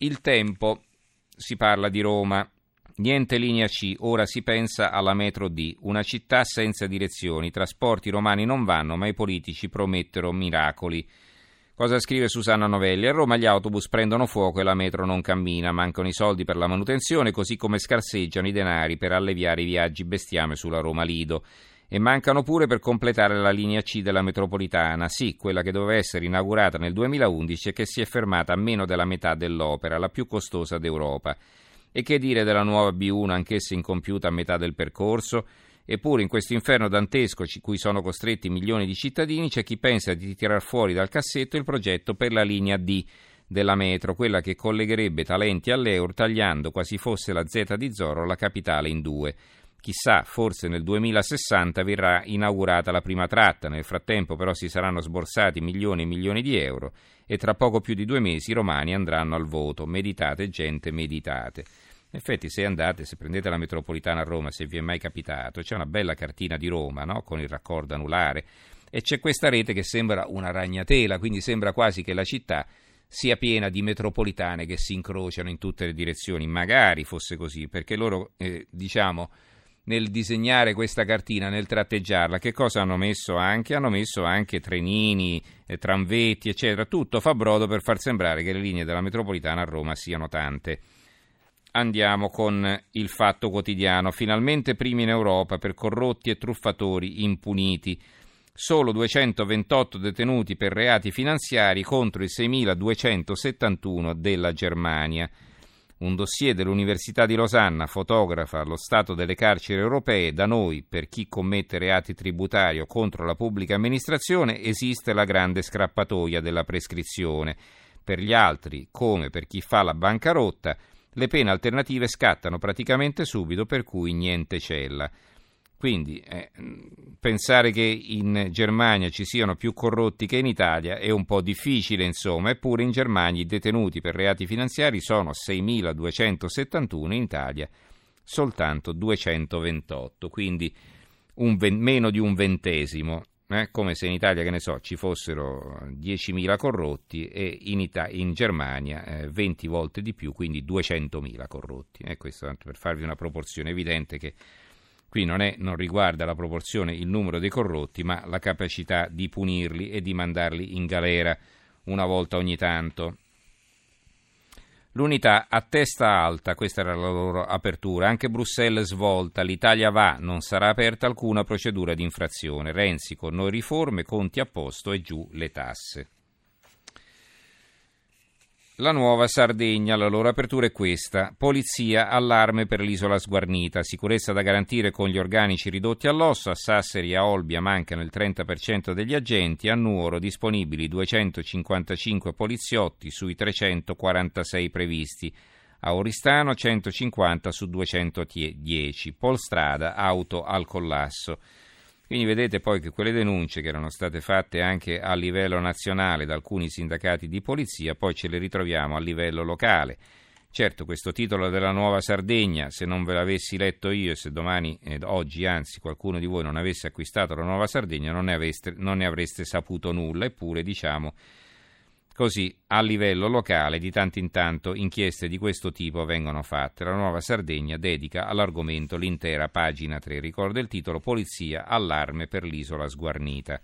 Il tempo, si parla di Roma. Niente linea C, ora si pensa alla metro D, una città senza direzioni, i trasporti romani non vanno, ma i politici promettono miracoli. Cosa scrive Susanna Novelli? A Roma gli autobus prendono fuoco e la metro non cammina, mancano i soldi per la manutenzione, così come scarseggiano i denari per alleviare i viaggi bestiame sulla Roma Lido. E mancano pure per completare la linea C della metropolitana, sì, quella che doveva essere inaugurata nel 2011 e che si è fermata a meno della metà dell'opera, la più costosa d'Europa. E che dire della nuova B1, anch'essa incompiuta a metà del percorso? Eppure in questo inferno dantesco cui sono costretti milioni di cittadini c'è chi pensa di tirar fuori dal cassetto il progetto per la linea D della metro, quella che collegherebbe talenti all'euro tagliando quasi fosse la Z di Zorro la capitale in due. Chissà, forse nel 2060 verrà inaugurata la prima tratta, nel frattempo però si saranno sborsati milioni e milioni di euro e tra poco più di due mesi i romani andranno al voto. Meditate, gente, meditate. In effetti, se andate, se prendete la metropolitana a Roma, se vi è mai capitato, c'è una bella cartina di Roma no? con il raccordo anulare e c'è questa rete che sembra una ragnatela, quindi sembra quasi che la città sia piena di metropolitane che si incrociano in tutte le direzioni. Magari fosse così, perché loro, eh, diciamo, nel disegnare questa cartina, nel tratteggiarla, che cosa hanno messo anche? Hanno messo anche trenini, eh, tramvetti, eccetera. Tutto fa brodo per far sembrare che le linee della metropolitana a Roma siano tante. Andiamo con il fatto quotidiano. Finalmente primi in Europa per corrotti e truffatori impuniti. Solo 228 detenuti per reati finanziari contro i 6.271 della Germania. Un dossier dell'Università di Losanna fotografa lo stato delle carceri europee. Da noi, per chi commette reati tributari o contro la pubblica amministrazione, esiste la grande scrappatoia della prescrizione. Per gli altri, come per chi fa la bancarotta, le pene alternative scattano praticamente subito, per cui niente cella. Quindi eh, pensare che in Germania ci siano più corrotti che in Italia è un po' difficile, insomma, eppure in Germania i detenuti per reati finanziari sono 6.271, in Italia soltanto 228, quindi ven- meno di un ventesimo. Eh, come se in Italia, che ne so, ci fossero 10.000 corrotti e in, Ita- in Germania eh, 20 volte di più, quindi 200.000 corrotti. Eh, questo per farvi una proporzione evidente che Qui non, è, non, riguarda la proporzione, il numero dei corrotti, ma la capacità di punirli e di mandarli in galera una volta ogni tanto. L'unità a testa alta, questa era la loro apertura. Anche Bruxelles svolta, l'Italia va, non sarà aperta alcuna procedura di infrazione. Renzi con noi riforme, conti a posto e giù le tasse. La nuova Sardegna, la loro apertura è questa. Polizia, allarme per l'isola sguarnita, sicurezza da garantire con gli organici ridotti all'osso, a Sassari e a Olbia mancano il 30% degli agenti, a Nuoro disponibili 255 poliziotti sui 346 previsti, a Oristano 150 su 210, Polstrada, auto al collasso. Quindi vedete poi che quelle denunce che erano state fatte anche a livello nazionale da alcuni sindacati di polizia, poi ce le ritroviamo a livello locale. Certo, questo titolo della Nuova Sardegna, se non ve l'avessi letto io e se domani, eh, oggi anzi, qualcuno di voi non avesse acquistato la Nuova Sardegna, non ne, aveste, non ne avreste saputo nulla, eppure diciamo Così, a livello locale, di tanto in tanto inchieste di questo tipo vengono fatte. La Nuova Sardegna dedica all'argomento l'intera pagina 3. Ricordo il titolo Polizia, allarme per l'isola sguarnita.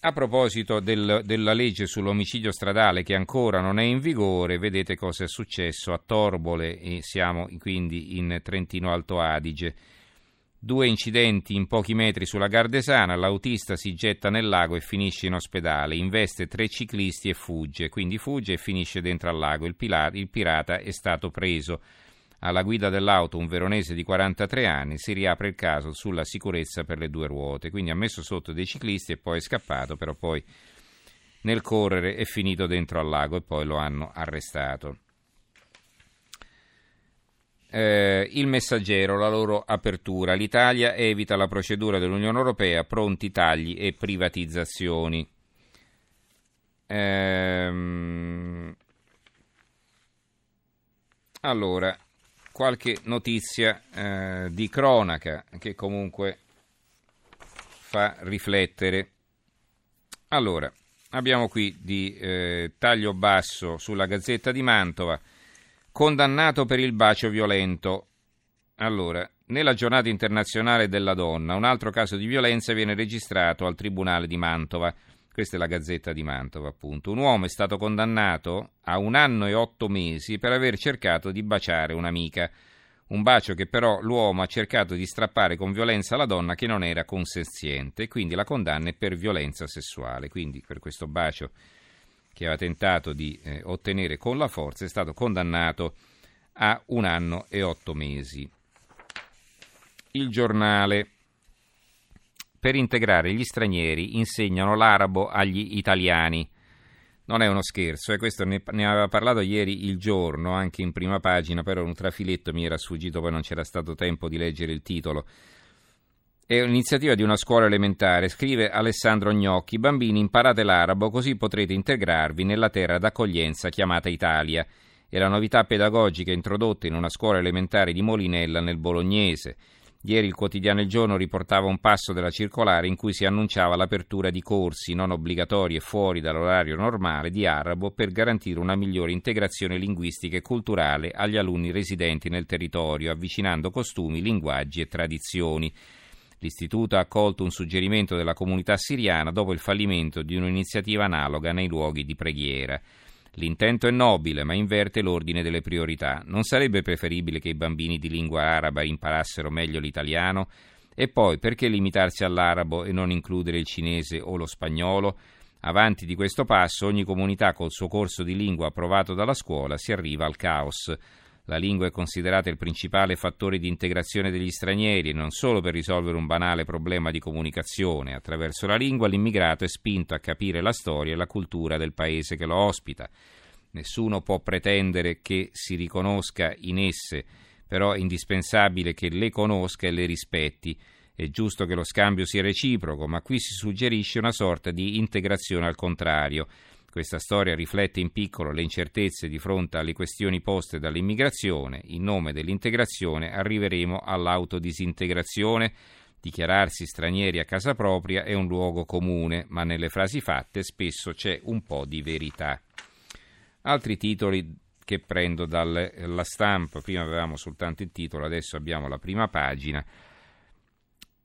A proposito del, della legge sull'omicidio stradale che ancora non è in vigore, vedete cosa è successo a Torbole e siamo quindi in Trentino Alto Adige. Due incidenti in pochi metri sulla Gardesana, l'autista si getta nel lago e finisce in ospedale, investe tre ciclisti e fugge, quindi fugge e finisce dentro al lago. Il, pilata, il pirata è stato preso. Alla guida dell'auto un veronese di 43 anni si riapre il caso sulla sicurezza per le due ruote, quindi ha messo sotto dei ciclisti e poi è scappato, però poi nel correre è finito dentro al lago e poi lo hanno arrestato eh, il messaggero, la loro apertura. L'Italia evita la procedura dell'Unione Europea, pronti tagli e privatizzazioni. Ehm, allora, qualche notizia eh, di cronaca che comunque fa riflettere. Allora, abbiamo qui di eh, taglio basso sulla Gazzetta di Mantova, condannato per il bacio violento. Allora, nella giornata internazionale della donna, un altro caso di violenza viene registrato al Tribunale di Mantova. Questa è la Gazzetta di Mantova, appunto. Un uomo è stato condannato a un anno e otto mesi per aver cercato di baciare un'amica. Un bacio che però l'uomo ha cercato di strappare con violenza alla donna che non era consenziente, quindi la condanna è per violenza sessuale. Quindi per questo bacio che aveva tentato di eh, ottenere con la forza è stato condannato a un anno e otto mesi. Il giornale per integrare gli stranieri insegnano l'arabo agli italiani. Non è uno scherzo, e eh, questo ne, ne, aveva parlato ieri il giorno, anche in prima pagina, però un trafiletto mi era sfuggito, poi non c'era stato tempo di leggere il titolo. È un'iniziativa di una scuola elementare, scrive Alessandro Gnocchi. Bambini, imparate l'arabo così potrete integrarvi nella terra d'accoglienza chiamata Italia. È la novità pedagogica introdotta in una scuola elementare di Molinella nel Bolognese. Ieri il quotidiano Il Giorno riportava un passo della circolare in cui si annunciava l'apertura di corsi non obbligatori e fuori dall'orario normale di arabo per garantire una migliore integrazione linguistica e culturale agli alunni residenti nel territorio, avvicinando costumi, linguaggi e tradizioni. L'istituto ha accolto un suggerimento della comunità siriana dopo il fallimento di un'iniziativa analoga nei luoghi di preghiera. L'intento è nobile, ma inverte l'ordine delle priorità. Non sarebbe preferibile che i bambini di lingua araba imparassero meglio l'italiano? E poi, perché limitarsi all'arabo e non includere il cinese o lo spagnolo? Avanti di questo passo, ogni comunità col suo corso di lingua approvato dalla scuola si arriva al caos. La lingua è considerata il principale fattore di integrazione degli stranieri e non solo per risolvere un banale problema di comunicazione. Attraverso la lingua l'immigrato è spinto a capire la storia e la cultura del paese che lo ospita. Nessuno può pretendere che si riconosca in esse, però è indispensabile che le conosca e le rispetti. È giusto che lo scambio sia reciproco, ma qui si suggerisce una sorta di integrazione al contrario. Questa storia riflette in piccolo le incertezze di fronte alle questioni poste dall'immigrazione. In nome dell'integrazione arriveremo all'autodisintegrazione. Dichiararsi stranieri a casa propria è un luogo comune, ma nelle frasi fatte spesso c'è un po' di verità. Altri titoli che prendo dalla stampa, prima avevamo soltanto il titolo, adesso abbiamo la prima pagina.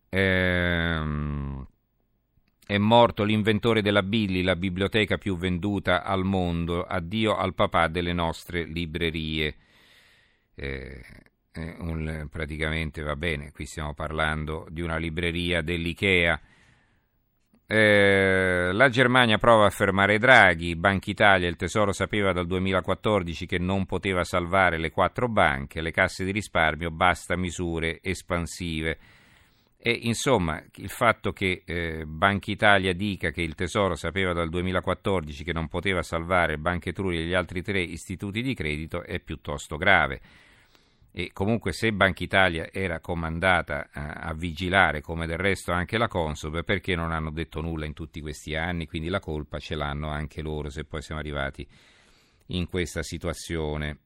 Ehm, è morto l'inventore della Billy, la biblioteca più venduta al mondo. Addio al papà delle nostre librerie. Eh, un, praticamente va bene, qui stiamo parlando di una libreria dell'IKEA. Eh, la Germania prova a fermare Draghi, Banca Italia, il Tesoro sapeva dal 2014 che non poteva salvare le quattro banche, le casse di risparmio, basta misure espansive. E insomma, il fatto che eh, Banca Italia dica che il Tesoro sapeva dal 2014 che non poteva salvare Banca Etruria e gli altri tre istituti di credito è piuttosto grave. E comunque se Banca Italia era comandata a, a vigilare, come del resto anche la Consob, perché non hanno detto nulla in tutti questi anni? Quindi la colpa ce l'hanno anche loro se poi siamo arrivati in questa situazione.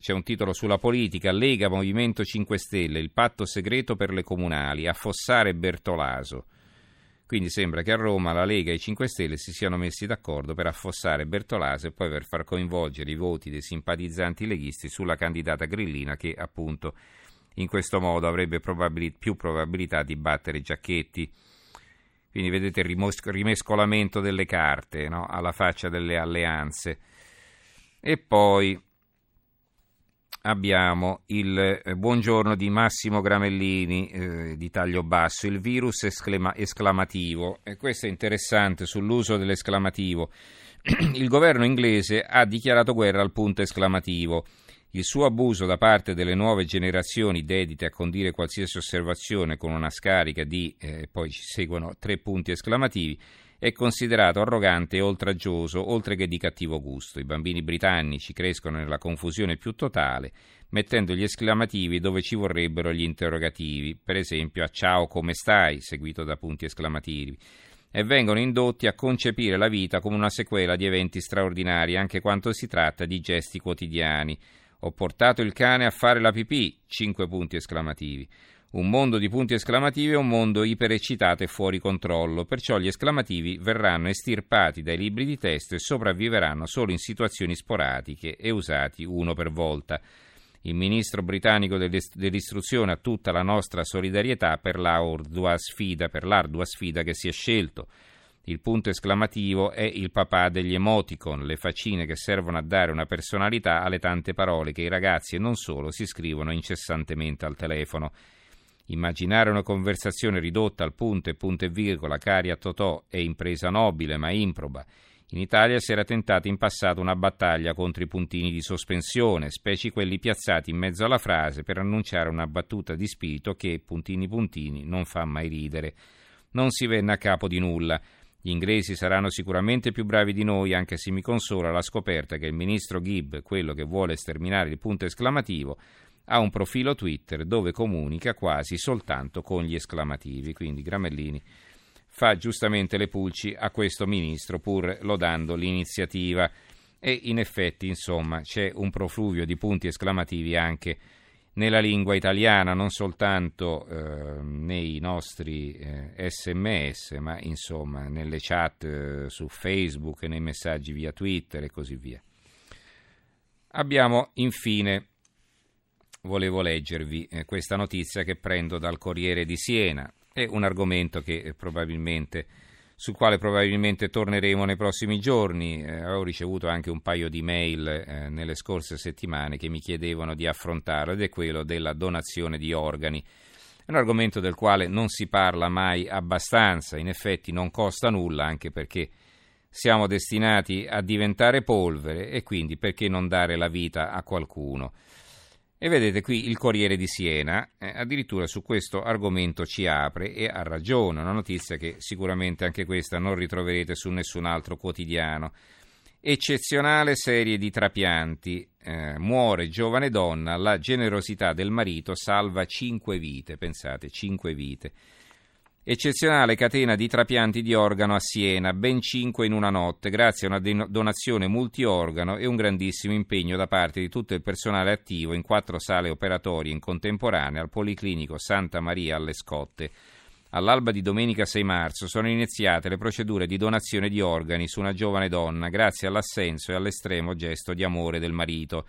C'è un titolo sulla politica, Lega Movimento 5 Stelle, il patto segreto per le comunali, affossare Bertolaso. Quindi sembra che a Roma la Lega e i 5 Stelle si siano messi d'accordo per affossare Bertolaso e poi per far coinvolgere i voti dei simpatizzanti leghisti sulla candidata grillina che appunto in questo modo avrebbe probabili- più probabilità di battere Giacchetti. Quindi vedete il rimescolamento delle carte no? alla faccia delle alleanze. E poi abbiamo il eh, buongiorno di Massimo Gramellini eh, di taglio basso, il virus esclama- esclamativo. E questo è interessante sull'uso dell'esclamativo. il governo inglese ha dichiarato guerra al punto esclamativo. Il suo abuso da parte delle nuove generazioni dedite a condire qualsiasi osservazione con una scarica di, eh, poi ci seguono tre punti esclamativi, è considerato arrogante e oltraggioso, oltre che di cattivo gusto. I bambini britannici crescono nella confusione più totale, mettendo gli esclamativi dove ci vorrebbero gli interrogativi, per esempio a ciao come stai, seguito da punti esclamativi, e vengono indotti a concepire la vita come una sequela di eventi straordinari, anche quando si tratta di gesti quotidiani. Ho portato il cane a fare la pipì, cinque punti esclamativi. Un mondo di punti esclamativi è un mondo ipereccitato e fuori controllo, perciò gli esclamativi verranno estirpati dai libri di testo e sopravviveranno solo in situazioni sporadiche e usati uno per volta. Il ministro britannico dell'istruzione ha tutta la nostra solidarietà per l'ardua sfida, per l'ardua sfida che si è scelto. Il punto esclamativo è il papà degli emoticon, le faccine che servono a dare una personalità alle tante parole che i ragazzi e non solo si scrivono incessantemente al telefono. Immaginare una conversazione ridotta al punto e punto e virgola, cari a Totò, è impresa nobile ma improba. In Italia si era tentata in passato una battaglia contro i puntini di sospensione, specie quelli piazzati in mezzo alla frase per annunciare una battuta di spirito che, puntini puntini, non fa mai ridere. Non si venne a capo di nulla. Gli inglesi saranno sicuramente più bravi di noi, anche se mi consola la scoperta che il ministro Gibb, quello che vuole sterminare il punto esclamativo, ha un profilo Twitter dove comunica quasi soltanto con gli esclamativi. Quindi Gramellini fa giustamente le pulci a questo ministro pur lodando l'iniziativa. E in effetti, insomma, c'è un profluvio di punti esclamativi anche nella lingua italiana, non soltanto eh, nei nostri eh, sms, ma insomma nelle chat eh, su Facebook, nei messaggi via Twitter e così via. Abbiamo infine volevo leggervi eh, questa notizia che prendo dal Corriere di Siena. È un argomento eh, sul quale probabilmente torneremo nei prossimi giorni. Eh, ho ricevuto anche un paio di mail eh, nelle scorse settimane che mi chiedevano di affrontarlo ed è quello della donazione di organi. È un argomento del quale non si parla mai abbastanza, in effetti non costa nulla anche perché siamo destinati a diventare polvere e quindi perché non dare la vita a qualcuno. E vedete qui il Corriere di Siena, eh, addirittura su questo argomento ci apre e ha ragione, una notizia che sicuramente anche questa non ritroverete su nessun altro quotidiano. Eccezionale serie di trapianti, eh, muore giovane donna, la generosità del marito salva cinque vite, pensate, cinque vite. Eccezionale catena di trapianti di organo a Siena, ben 5 in una notte, grazie a una donazione multiorgano e un grandissimo impegno da parte di tutto il personale attivo in quattro sale operatorie in contemporanea al Policlinico Santa Maria alle Scotte. All'alba di domenica 6 marzo sono iniziate le procedure di donazione di organi su una giovane donna, grazie all'assenso e all'estremo gesto di amore del marito.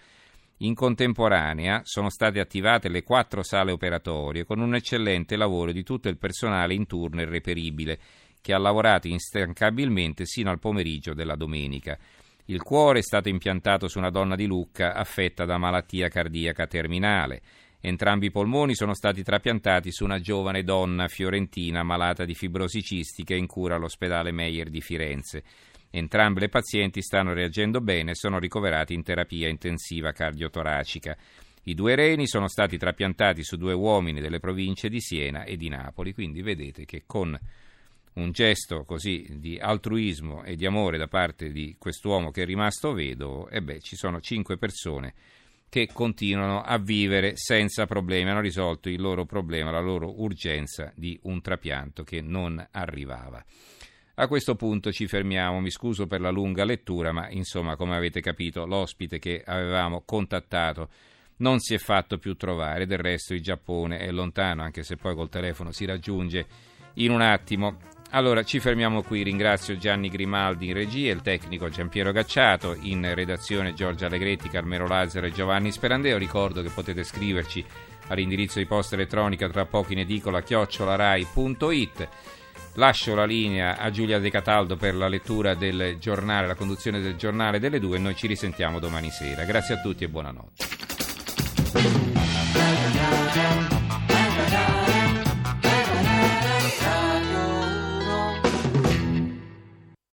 In contemporanea sono state attivate le quattro sale operatorie con un eccellente lavoro di tutto il personale in turno e reperibile, che ha lavorato instancabilmente sino al pomeriggio della domenica. Il cuore è stato impiantato su una donna di Lucca affetta da malattia cardiaca terminale. Entrambi i polmoni sono stati trapiantati su una giovane donna fiorentina malata di fibrosi cistica in cura all'ospedale Meyer di Firenze. Entrambe le pazienti stanno reagendo bene e sono ricoverati in terapia intensiva cardiotoracica. I due reni sono stati trapiantati su due uomini delle province di Siena e di Napoli, quindi vedete che con un gesto così di altruismo e di amore da parte di quest'uomo che è rimasto vedovo, e beh, ci sono cinque persone che continuano a vivere senza problemi, hanno risolto il loro problema, la loro urgenza di un trapianto che non arrivava. A questo punto ci fermiamo, mi scuso per la lunga lettura, ma insomma, come avete capito, l'ospite che avevamo contattato non si è fatto più trovare, del resto il Giappone è lontano, anche se poi col telefono si raggiunge in un attimo. Allora ci fermiamo qui, ringrazio Gianni Grimaldi in regia, il tecnico Giampiero Gacciato, in redazione Giorgia Allegretti, Carmelo Lazzaro e Giovanni Sperandeo. Ricordo che potete scriverci all'indirizzo di posta elettronica tra poco in edicola chiocciolarai.it. Lascio la linea a Giulia De Cataldo per la lettura del giornale, la conduzione del giornale delle due. Noi ci risentiamo domani sera. Grazie a tutti e buonanotte.